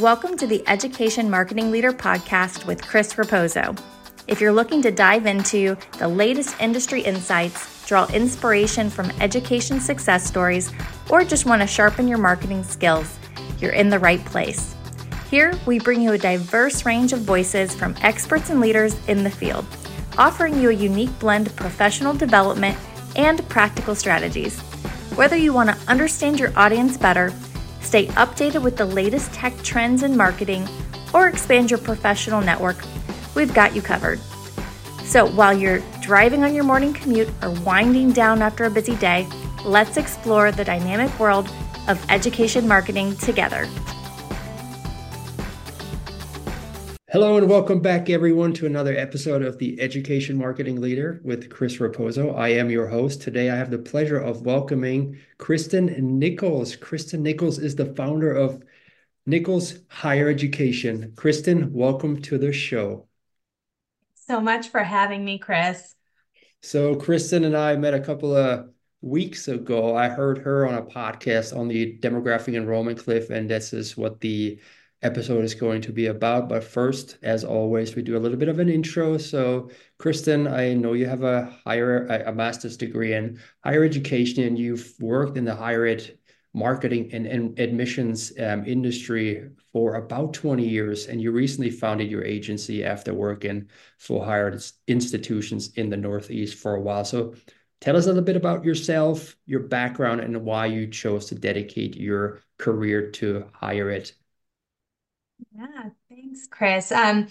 Welcome to the Education Marketing Leader podcast with Chris Raposo. If you're looking to dive into the latest industry insights, draw inspiration from education success stories, or just want to sharpen your marketing skills, you're in the right place. Here, we bring you a diverse range of voices from experts and leaders in the field, offering you a unique blend of professional development and practical strategies. Whether you want to understand your audience better, stay updated with the latest tech trends in marketing, or expand your professional network, we've got you covered. So while you're driving on your morning commute or winding down after a busy day, let's explore the dynamic world of education marketing together. Hello and welcome back, everyone, to another episode of the Education Marketing Leader with Chris Raposo. I am your host. Today, I have the pleasure of welcoming Kristin Nichols. Kristin Nichols is the founder of Nichols Higher Education. Kristin, welcome to the show. So much for having me, Chris. So, Kristin and I met a couple of weeks ago. I heard her on a podcast on the demographic enrollment cliff, and this is what the episode is going to be about. But first, as always, we do a little bit of an intro. So, Kristin, I know you have a higher a master's degree in higher education, and you've worked in the higher ed marketing and, and admissions um, industry for about 20 years and you recently founded your agency after working for higher institutions in the northeast for a while so tell us a little bit about yourself your background and why you chose to dedicate your career to higher ed yeah, thanks, Chris. Um,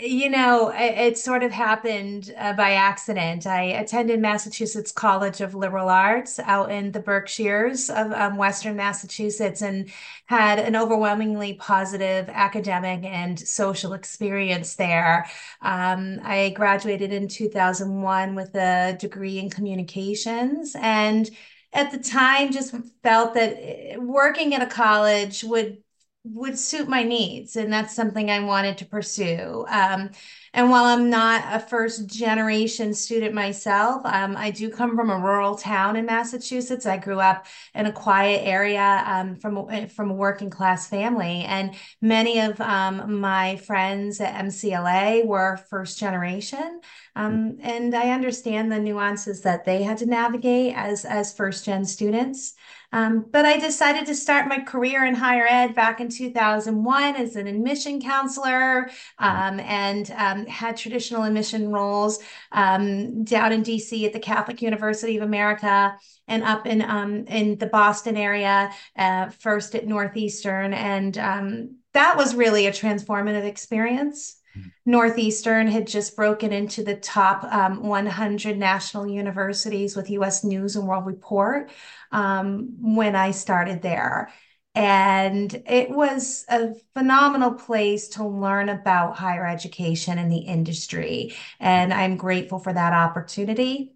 you know, it, it sort of happened uh, by accident. I attended Massachusetts College of Liberal Arts out in the Berkshires of um, Western Massachusetts and had an overwhelmingly positive academic and social experience there. Um, I graduated in 2001 with a degree in communications and at the time just felt that eh, working at a college would would suit my needs and that's something i wanted to pursue. Um, and while i'm not a first generation student myself um, i do come from a rural town in massachusetts. I grew up in a quiet area um, from, eh, from a working class family and many of um, my friends at mcla were first generation. Um, and i understand the nuances that they had to navigate as as first gen students um, but I decided to start my career in higher ed back in 2001 as an admission counselor um, and um, had traditional admission roles um, down in DC at the Catholic University of America and up in um, in the Boston area, uh, first at Northeastern. And um, that was really a transformative experience. Northeastern had just broken into the top um, 100 national universities with US News and World Report um, when I started there. And it was a phenomenal place to learn about higher education and the industry. And I'm grateful for that opportunity.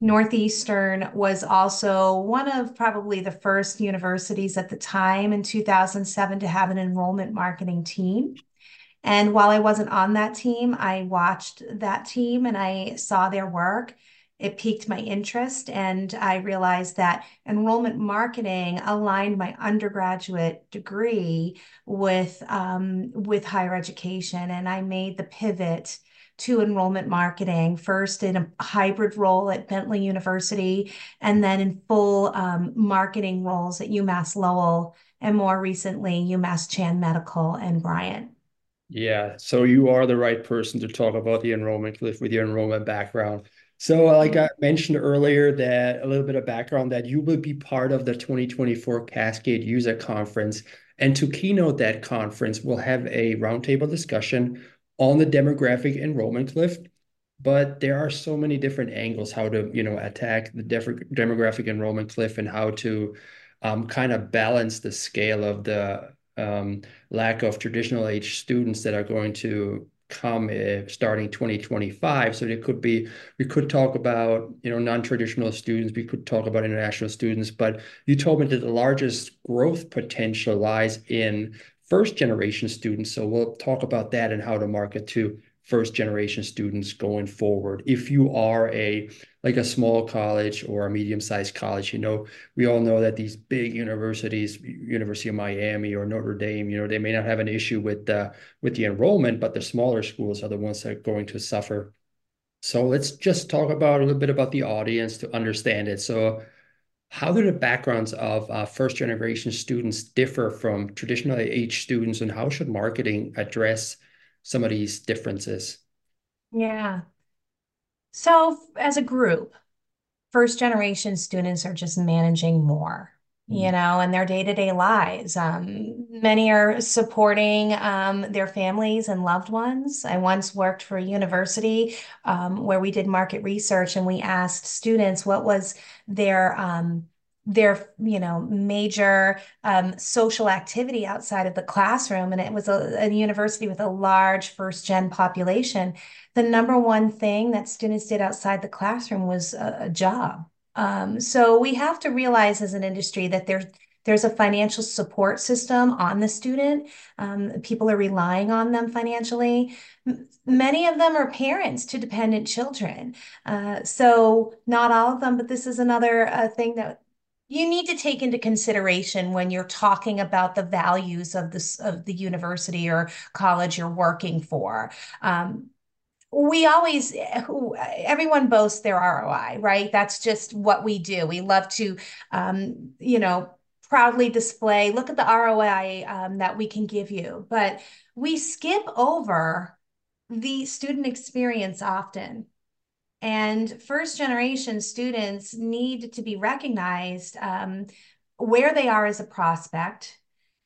Northeastern was also one of probably the first universities at the time in 2007 to have an enrollment marketing team. And while I wasn't on that team, I watched that team and I saw their work. It piqued my interest, and I realized that enrollment marketing aligned my undergraduate degree with um, with higher education, and I made the pivot to enrollment marketing first in a hybrid role at Bentley University, and then in full um, marketing roles at UMass Lowell, and more recently UMass Chan Medical and Bryant. Yeah, so you are the right person to talk about the enrollment cliff with your enrollment background. So, like I mentioned earlier, that a little bit of background that you will be part of the 2024 Cascade User Conference. And to keynote that conference, we'll have a roundtable discussion on the demographic enrollment cliff. But there are so many different angles how to, you know, attack the demographic enrollment cliff and how to um, kind of balance the scale of the um, lack of traditional age students that are going to come uh, starting 2025 so it could be we could talk about you know non-traditional students we could talk about international students but you told me that the largest growth potential lies in first generation students. So we'll talk about that and how to market to first generation students going forward. If you are a like a small college or a medium-sized college. You know, we all know that these big universities, University of Miami or Notre Dame, you know, they may not have an issue with the with the enrollment, but the smaller schools are the ones that are going to suffer. So let's just talk about a little bit about the audience to understand it. So how do the backgrounds of uh, first generation students differ from traditional age students and how should marketing address some of these differences? Yeah. So, as a group, first generation students are just managing more you mm. know, in their day-to-day lives. Um, many are supporting um, their families and loved ones. I once worked for a university um, where we did market research and we asked students what was their um, their you know major um, social activity outside of the classroom and it was a, a university with a large first gen population the number one thing that students did outside the classroom was a, a job um, so we have to realize as an industry that there's there's a financial support system on the student. Um, people are relying on them financially. Many of them are parents to dependent children. Uh, so not all of them, but this is another uh, thing that you need to take into consideration when you're talking about the values of this of the university or college you're working for. Um, we always everyone boasts their ROI, right? That's just what we do. We love to, um, you know, proudly display. Look at the ROI um, that we can give you, but we skip over the student experience often. And first generation students need to be recognized um, where they are as a prospect.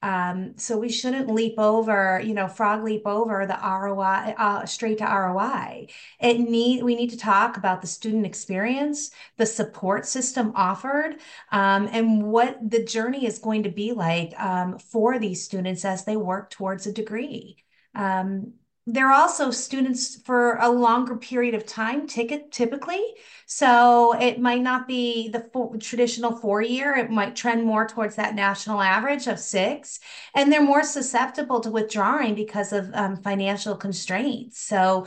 Um, so we shouldn't leap over, you know, frog leap over the ROI uh, straight to ROI. It need we need to talk about the student experience, the support system offered, um, and what the journey is going to be like um, for these students as they work towards a degree. Um, they're also students for a longer period of time ticket typically. So it might not be the four, traditional four year it might trend more towards that national average of six. And they're more susceptible to withdrawing because of um, financial constraints. So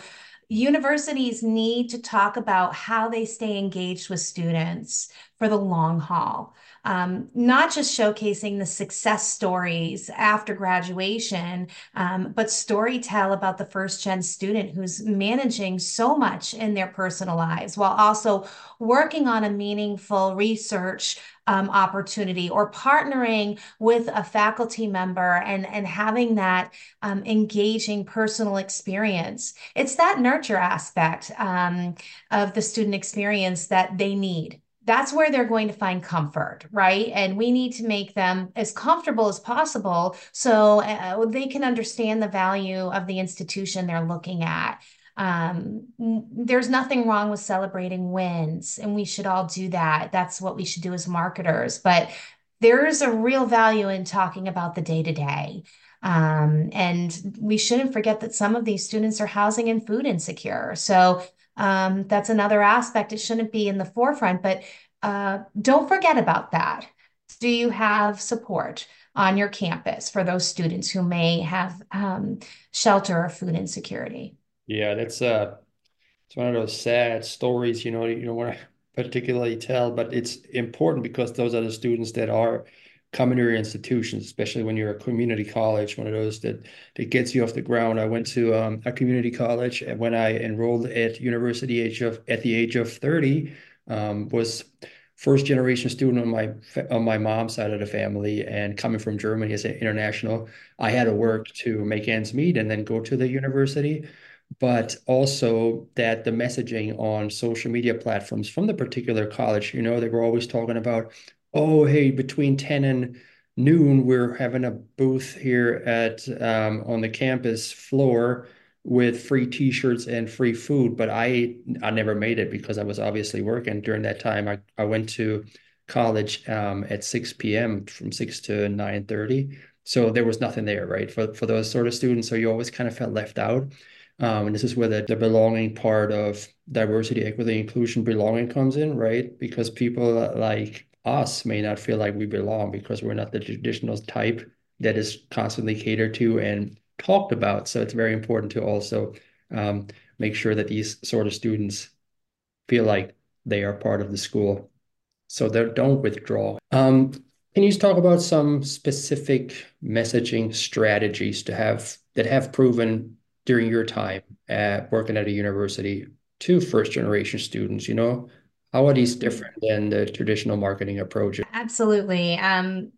universities need to talk about how they stay engaged with students for the long haul. Um, not just showcasing the success stories after graduation, um, but story tell about the first gen student who's managing so much in their personal lives while also working on a meaningful research um, opportunity or partnering with a faculty member and, and having that um, engaging personal experience. It's that nurture aspect um, of the student experience that they need that's where they're going to find comfort, right? And we need to make them as comfortable as possible so uh, they can understand the value of the institution they're looking at. Um, there's nothing wrong with celebrating wins, and we should all do that. That's what we should do as marketers. But there's a real value in talking about the day to day. Um, and we shouldn't forget that some of these students are housing and food insecure. So um, that's another aspect. It shouldn't be in the forefront, but uh, don't forget about that. Do you have support on your campus for those students who may have um, shelter or food insecurity? Yeah, that's uh, it's one of those sad stories. You know, you don't want to particularly tell, but it's important because those are the students that are coming to your institutions, especially when you're a community college, one of those that that gets you off the ground. I went to um, a community college and when I enrolled at university age of at the age of 30, um, was first generation student on my on my mom's side of the family and coming from Germany as an international, I had to work to make ends meet and then go to the university. But also that the messaging on social media platforms from the particular college, you know, they were always talking about oh, hey, between 10 and noon, we're having a booth here at um, on the campus floor with free t-shirts and free food. But I I never made it because I was obviously working during that time. I, I went to college um, at 6 p.m. from 6 to 9:30. So there was nothing there, right? For for those sort of students. So you always kind of felt left out. Um, and this is where the, the belonging part of diversity, equity, inclusion, belonging comes in, right? Because people like us may not feel like we belong because we're not the traditional type that is constantly catered to and talked about. So it's very important to also um, make sure that these sort of students feel like they are part of the school. So they don't withdraw. Um, can you talk about some specific messaging strategies to have that have proven during your time at working at a university to first generation students? You know, how are these different than the traditional marketing approach? Absolutely. Um,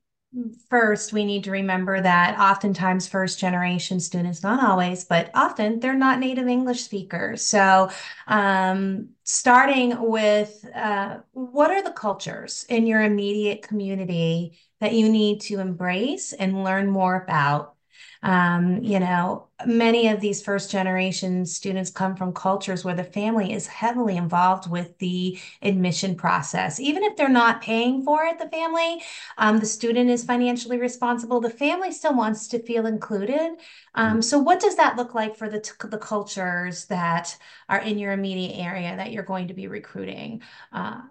first, we need to remember that oftentimes first generation students, not always, but often they're not native English speakers. So, um, starting with uh, what are the cultures in your immediate community that you need to embrace and learn more about? Um, you know, many of these first generation students come from cultures where the family is heavily involved with the admission process. Even if they're not paying for it, the family, um, the student is financially responsible. The family still wants to feel included. Um, so, what does that look like for the, the cultures that are in your immediate area that you're going to be recruiting? Uh,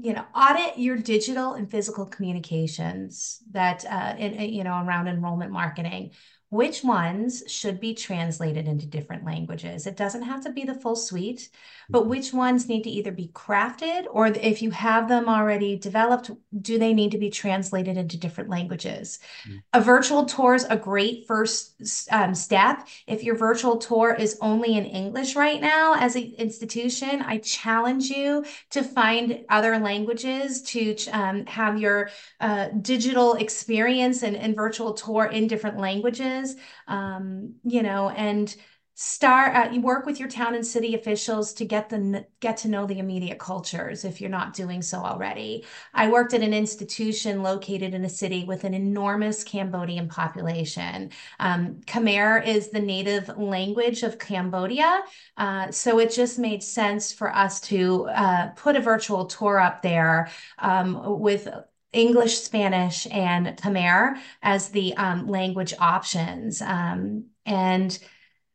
you know audit your digital and physical communications that uh, in, you know around enrollment marketing which ones should be translated into different languages. It doesn't have to be the full suite, but mm-hmm. which ones need to either be crafted or if you have them already developed, do they need to be translated into different languages? Mm-hmm. A virtual tour is a great first um, step. If your virtual tour is only in English right now as an institution, I challenge you to find other languages to um, have your uh, digital experience and, and virtual tour in different languages um, you know, and start uh, work with your town and city officials to get the get to know the immediate cultures if you're not doing so already. I worked at an institution located in a city with an enormous cambodian population. Um, khmer is the native language of cambodia uh, so it just made sense for us to uh, put a virtual tour up there um, with English, Spanish, and Khmer as the um, language options, um, and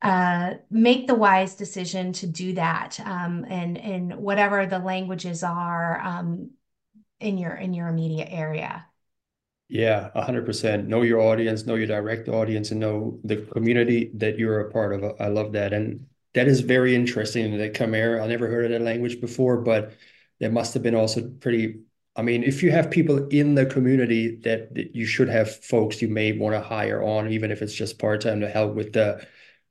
uh, make the wise decision to do that, um, and and whatever the languages are um, in your in your immediate area. Yeah, hundred percent. Know your audience, know your direct audience, and know the community that you're a part of. I love that, and that is very interesting. That Khmer, I never heard of that language before, but it must have been also pretty I mean, if you have people in the community that, that you should have folks you may want to hire on, even if it's just part time to help with the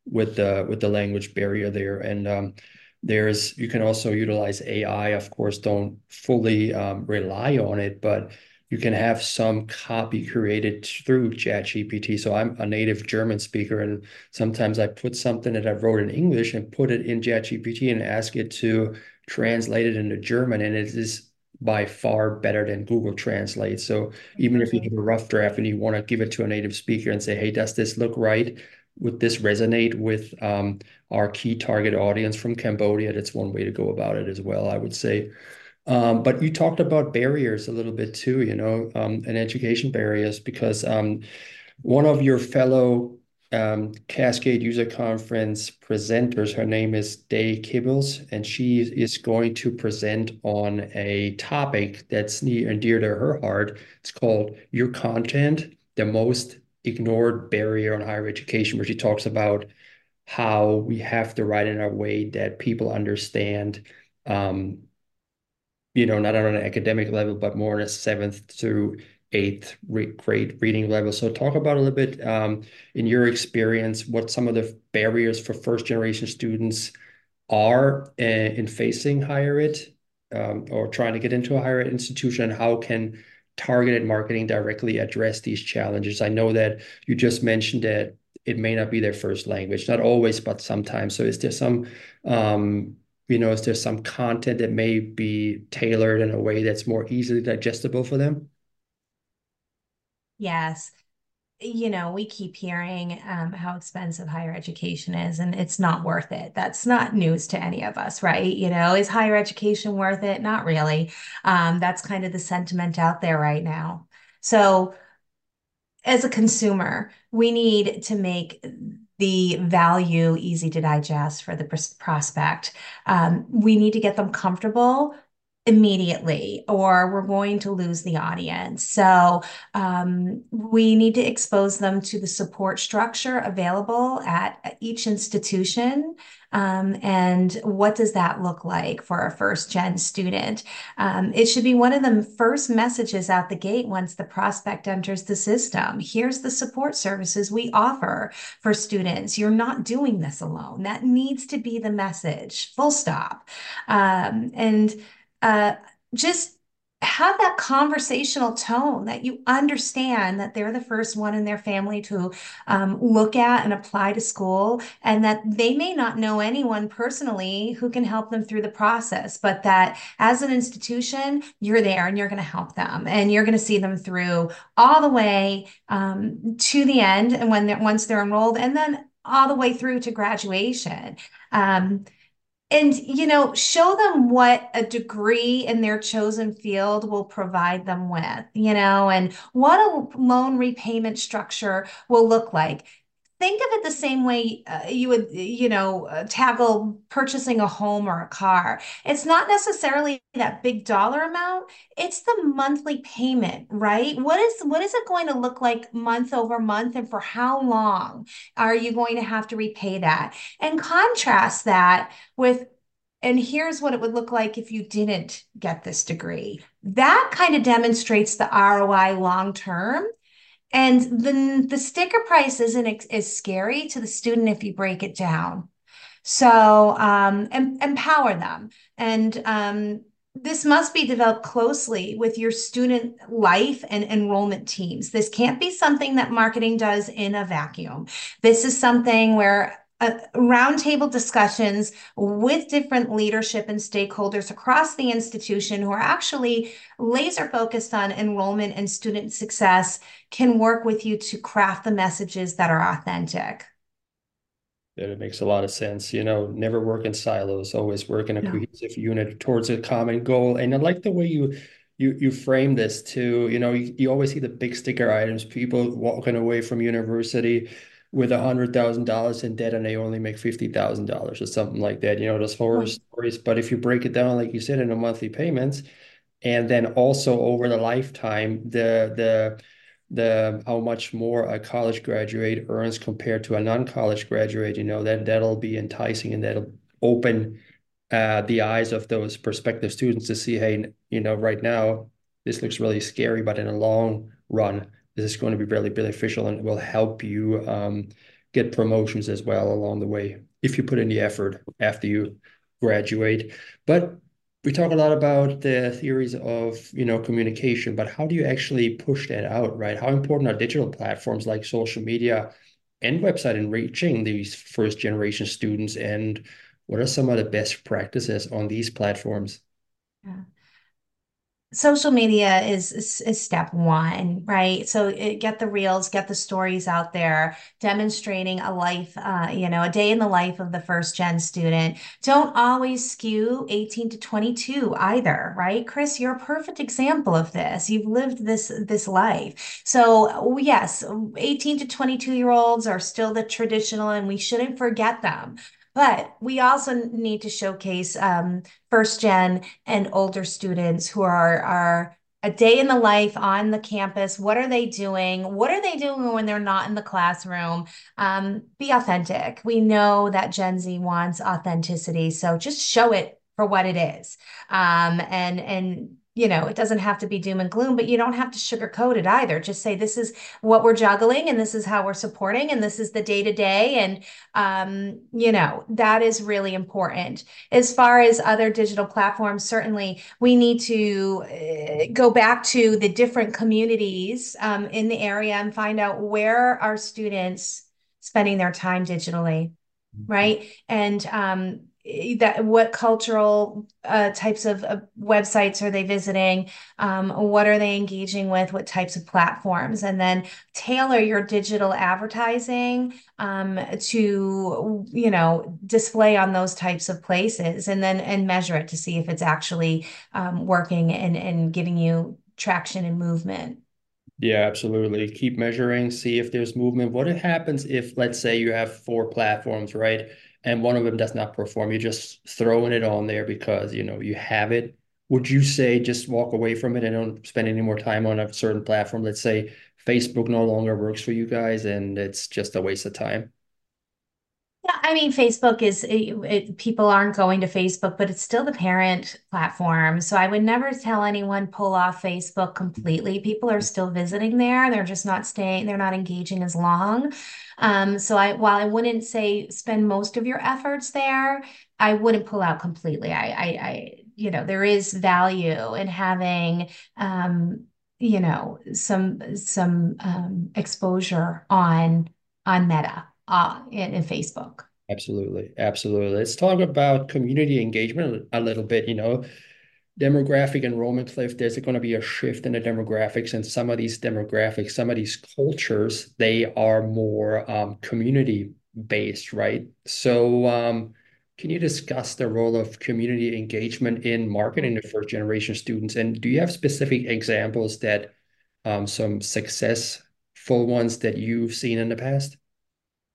with the with the language barrier there. And um, there's you can also utilize AI. Of course, don't fully um, rely on it, but you can have some copy created through ChatGPT. So I'm a native German speaker, and sometimes I put something that I wrote in English and put it in ChatGPT and ask it to translate it into German, and it is by far better than Google Translate. So even if you have a rough draft and you want to give it to a native speaker and say, hey, does this look right? Would this resonate with um, our key target audience from Cambodia? That's one way to go about it as well, I would say. Um, but you talked about barriers a little bit too, you know, um, and education barriers, because um, one of your fellow um, Cascade User Conference presenters. Her name is Day Kibbles, and she is going to present on a topic that's near and dear to her heart. It's called Your Content, the Most Ignored Barrier on Higher Education, where she talks about how we have to write in a way that people understand, um, you know, not on an academic level, but more on a seventh through eighth grade reading level. So talk about a little bit um, in your experience what some of the barriers for first generation students are uh, in facing higher ed um, or trying to get into a higher ed institution. How can targeted marketing directly address these challenges? I know that you just mentioned that it may not be their first language, not always, but sometimes. So is there some um, you know, is there some content that may be tailored in a way that's more easily digestible for them? Yes. You know, we keep hearing um, how expensive higher education is, and it's not worth it. That's not news to any of us, right? You know, is higher education worth it? Not really. Um, that's kind of the sentiment out there right now. So, as a consumer, we need to make the value easy to digest for the prospect. Um, we need to get them comfortable immediately or we're going to lose the audience. So um, we need to expose them to the support structure available at each institution. Um, and what does that look like for a first gen student? Um, it should be one of the first messages out the gate once the prospect enters the system. Here's the support services we offer for students. You're not doing this alone. That needs to be the message, full stop. Um, and uh, just have that conversational tone that you understand that they're the first one in their family to um, look at and apply to school, and that they may not know anyone personally who can help them through the process, but that as an institution, you're there and you're going to help them and you're going to see them through all the way um, to the end. And when they're once they're enrolled, and then all the way through to graduation. Um, and you know show them what a degree in their chosen field will provide them with you know and what a loan repayment structure will look like think of it the same way uh, you would you know uh, tackle purchasing a home or a car. It's not necessarily that big dollar amount. It's the monthly payment right? What is what is it going to look like month over month and for how long are you going to have to repay that? And contrast that with and here's what it would look like if you didn't get this degree. That kind of demonstrates the ROI long term and the, the sticker price isn't as scary to the student if you break it down. So um, em empower them. And um, this must be developed closely with your student life and enrollment teams. This can't be something that marketing does in a vacuum. This is something where uh, roundtable discussions with different leadership and stakeholders across the institution who are actually laser focused on enrollment and student success can work with you to craft the messages that are authentic. That it makes a lot of sense. You know, never work in silos, always work in a no. cohesive unit towards a common goal. And I like the way you you you frame this too. You know, you, you always see the big sticker items, people walking away from university with a hundred thousand dollars in debt and they only make fifty thousand dollars or something like that. You know, those horror right. stories. But if you break it down, like you said, into monthly payments, and then also over the lifetime, the the the how much more a college graduate earns compared to a non-college graduate, you know, that that'll be enticing and that'll open uh, the eyes of those prospective students to see, hey, you know, right now this looks really scary, but in a long run, this is going to be really beneficial and will help you um, get promotions as well along the way if you put in the effort after you graduate. But we talk a lot about the theories of you know communication, but how do you actually push that out, right? How important are digital platforms like social media and website in reaching these first generation students? And what are some of the best practices on these platforms? Yeah social media is, is, is step one right? So it, get the reels get the stories out there demonstrating a life uh, you know a day in the life of the first gen student. Don't always skew 18 to 22 either right? Chris you're a perfect example of this. You've lived this this life. So yes 18 to 22 year olds are still the traditional and we shouldn't forget them but we also need to showcase um, first gen and older students who are are a day in the life on the campus. What are they doing? What are they doing when they're not in the classroom? Um, be authentic. We know that Gen Z wants authenticity, so just show it for what it is, um, and and you know, it doesn't have to be doom and gloom, but you don't have to sugarcoat it either. Just say this is what we're juggling and this is how we're supporting and this is the day to day. And, um, you know, that is really important. As far as other digital platforms, certainly we need to uh, go back to the different communities um, in the area and find out where our students spending their time digitally. Mm-hmm. Right. And, um, that what cultural uh, types of uh, websites are they visiting um, what are they engaging with what types of platforms and then tailor your digital advertising um, to you know display on those types of places and then and measure it to see if it's actually um, working and and giving you traction and movement yeah, absolutely. Keep measuring, see if there's movement. What happens if, let's say, you have four platforms, right? And one of them does not perform, you're just throwing it on there because you know you have it would you say just walk away from it and don't spend any more time on a certain platform? Let's say Facebook no longer works for you guys and it's just a waste of time. Yeah, I mean, Facebook is it, it, people aren't going to Facebook, but it's still the parent platform. So I would never tell anyone pull off Facebook completely. People are still visiting there. They're just not staying, they're not engaging as long. Um, so I while I wouldn't say spend most of your efforts there, I wouldn't pull out completely. I I, I you know, there is value in having um, you know, some some um exposure on on Meta uh, in, in Facebook. Absolutely. Absolutely. Let's talk about community engagement a little bit. You know, demographic enrollment cliff, there's going to be a shift in the demographics, and some of these demographics, some of these cultures, they are more um, community based, right? So, um, can you discuss the role of community engagement in marketing to first generation students? And do you have specific examples that um, some successful ones that you've seen in the past?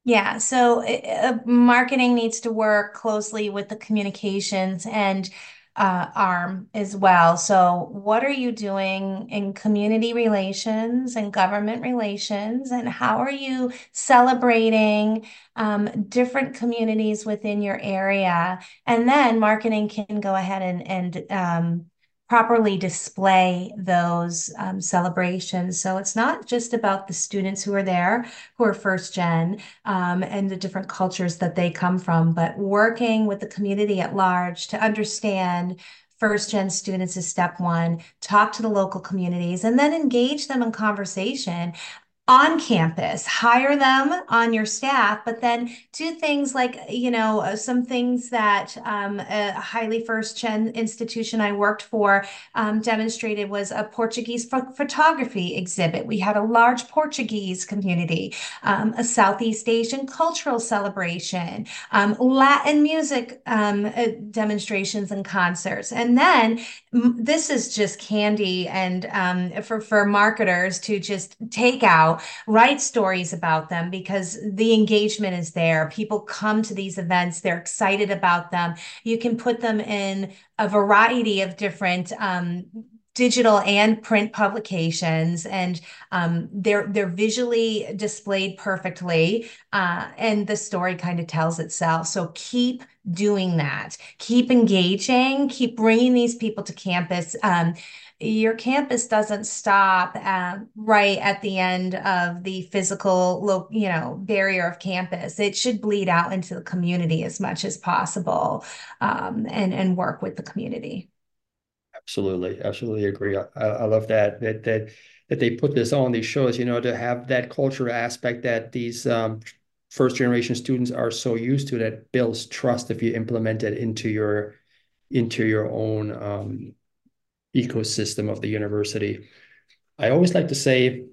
Yeah, so uh, marketing needs to work closely with the communications and uh, arm as well. So, what are you doing in community relations and government relations, and how are you celebrating um, different communities within your area? And then marketing can go ahead and and um, properly display those um, celebrations. So it's not just about the students who are there, who are first gen, um, and the different cultures that they come from, but working with the community at large to understand first gen students is step one talk to the local communities and then engage them in conversation on campus, hire them on your staff, but then do things like, you know, uh, some things that um, a highly first gen institution I worked for um, demonstrated was a Portuguese ph photography exhibit. We had a large Portuguese community, um, a Southeast Asian cultural celebration, um, Latin music um, uh, demonstrations and concerts. And then this is just candy and um, for, for marketers to just take out write stories about them because the engagement is there. People come to these events, they're excited about them. You can put them in a variety of different um, digital and print publications and um, they're they're visually displayed perfectly uh, and the story kind of tells itself. So keep doing that. Keep engaging keep bringing these people to campus. Um, your campus doesn't stop at, right at the end of the physical you know barrier of campus. It should bleed out into the community as much as possible um, and and work with the community absolutely absolutely agree I, I love that that that that they put this on these shows you know to have that cultural aspect that these um, first generation students are so used to that builds trust if you implement it into your into your own um, ecosystem of the university. I always like to say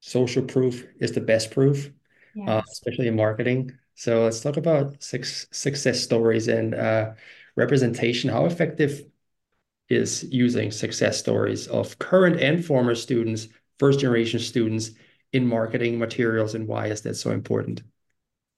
social proof is the best proof, uh, yes. uh, especially in marketing. So let's talk about six success stories and uh, representation. How effective is using success stories of current and former students, first generation students in marketing materials, and why is that so important?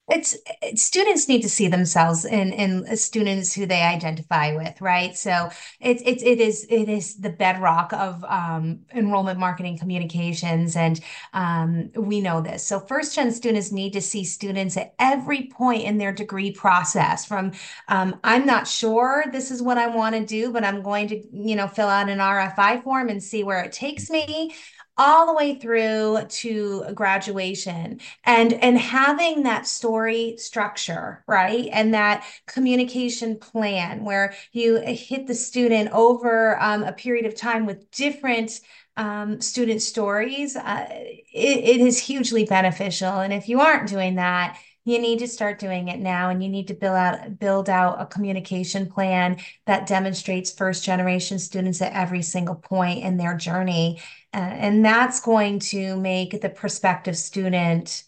It's, it's, students need to see themselves in in students who they identify with right? So it's it's it is it is the bedrock of um, enrollment marketing communications and um, we know this. So first gen students need to see students at every point in their degree process from um, i'm not sure this is what i want to do but i'm going to you know fill out an rfi form and see where it takes me all the way through to graduation. And and having that story structure right? And that communication plan where you hit the student over um, a period of time with different um, student stories uh, it, it is hugely beneficial. And if you aren't doing that you need to start doing it now and you need to build out build out a communication plan that demonstrates first generation students at every single point in their journey. Uh, and that's going to make the prospective student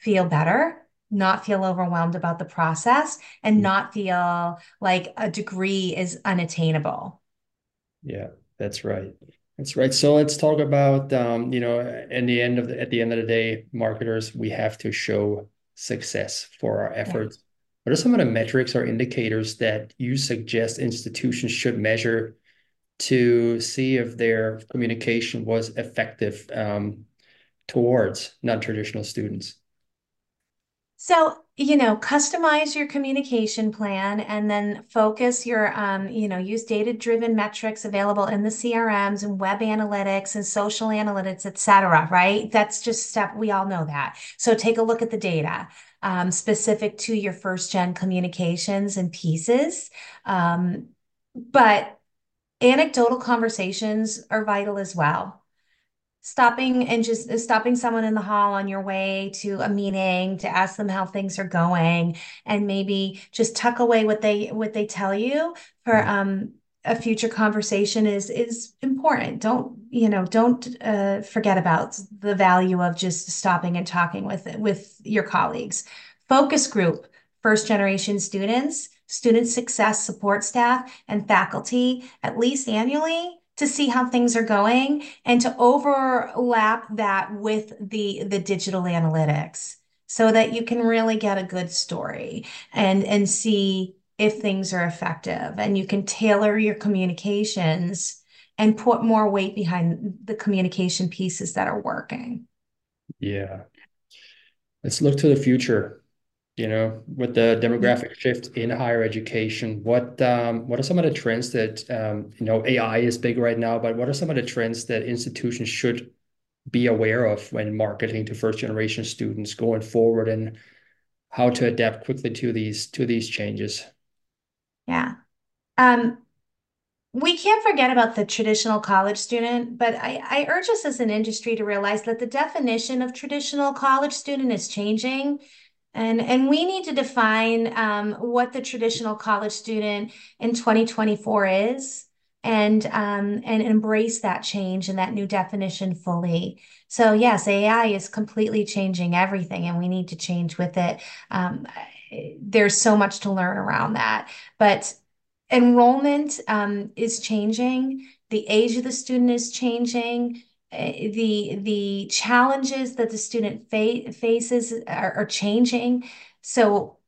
feel better not feel overwhelmed about the process and not feel like a degree is unattainable. Yeah that's right. That's right. So let's talk about um, you know in the end of the at the end of the day marketers we have to show success for our efforts. What are some of the metrics or indicators that you suggest institutions should measure to see if their communication was effective um, towards non-traditional students? So, you know, customize your communication plan and then focus your, um, you know, use data-driven metrics available in the CRMs and web analytics and social analytics, et cetera, right? That's just step, we all know that. So take a look at the data um, specific to your first gen communications and pieces. Um, but anecdotal conversations are vital as well stopping and just uh, stopping someone in the hall on your way to a meeting to ask them how things are going and maybe just tuck away what they what they tell you for mm-hmm. um a future conversation is is important don't you know don't uh, forget about the value of just stopping and talking with with your colleagues focus group first generation students student success support staff and faculty at least annually to see how things are going and to overlap that with the the digital analytics so that you can really get a good story and and see if things are effective. And you can tailor your communications and put more weight behind the communication pieces that are working. Yeah. Let's look to the future you know, with the demographic shift in higher education, what um, what are some of the trends that um, you know AI is big right now, but what are some of the trends that institutions should be aware of when marketing to first generation students going forward, and how to adapt quickly to these to these changes? Yeah. Um, we can't forget about the traditional college student, but I, I urge us as an industry to realize that the definition of traditional college student is changing. And, and we need to define um, what the traditional college student in 2024 is and um, and embrace that change and that new definition fully. So yes, AI is completely changing everything, and we need to change with it. Um, there's so much to learn around that, but enrollment um, is changing. The age of the student is changing. Eh, the the challenges that the student fa- faces are, are, changing. So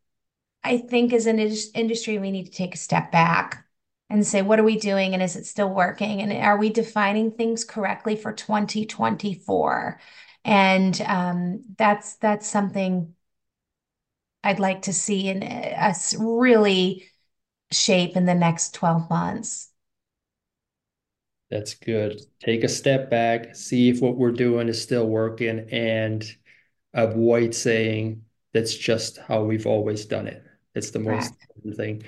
I think as an industry, we need to take a step back and say, what are we doing and is it still working? And are we defining things correctly for 2024? And um, that's that's something I'd like to see in eh, us really shape in the next 12 months. That's good. Take a step back, see if what we're doing is still working, and avoid saying that's just how we've always done it. It's the most important thing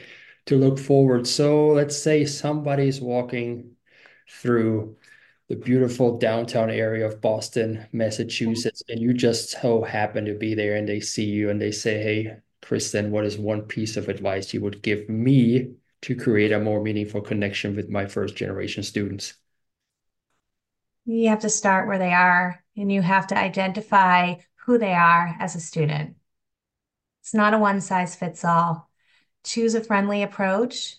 to look forward. So let's say somebody's walking through the beautiful downtown area of Boston, Massachusetts, and you just so happen to be there and they see you and they say, Hey, Kristin, what is one piece of advice you would give me to create a more meaningful connection with my first generation students? You have to start where they are and you have to identify who they are as a student. It's not a one size fits all. Choose a friendly approach,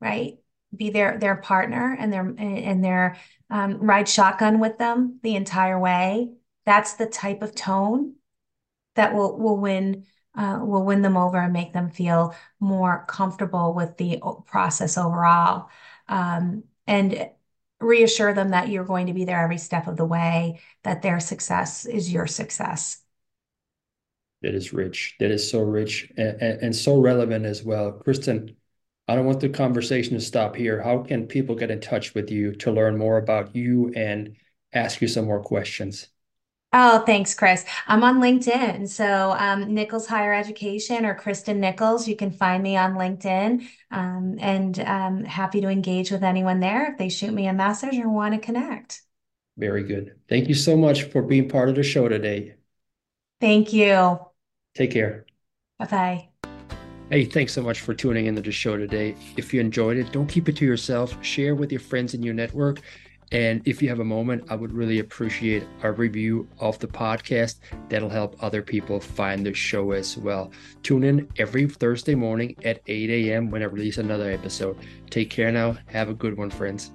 right? Be their their partner and their and their um, ride shotgun with them the entire way. That's the type of tone that will will win uh, will win them over and make them feel more comfortable with the process overall. Um, and reassure them that you're going to be there every step of the way, that their success is your success. That is rich. That is so rich and, and, and so relevant as well. Kristin, I don't want the conversation to stop here. How can people get in touch with you to learn more about you and ask you some more questions? Oh, thanks, Chris. I'm on LinkedIn. So, um, Nichols Higher Education or Kristin Nichols, you can find me on LinkedIn. Um, and I'm um, happy to engage with anyone there if they shoot me a message or want to connect. Very good. Thank you so much for being part of the show today. Thank you. Take care. Bye bye. Hey, thanks so much for tuning into the show today. If you enjoyed it, don't keep it to yourself. Share with your friends in your network and if you have a moment, I would really appreciate a review of the podcast. That'll help other people find the show as well. Tune in every Thursday morning at 8 a.m. when I release another episode. Take care now. Have a good one, friends.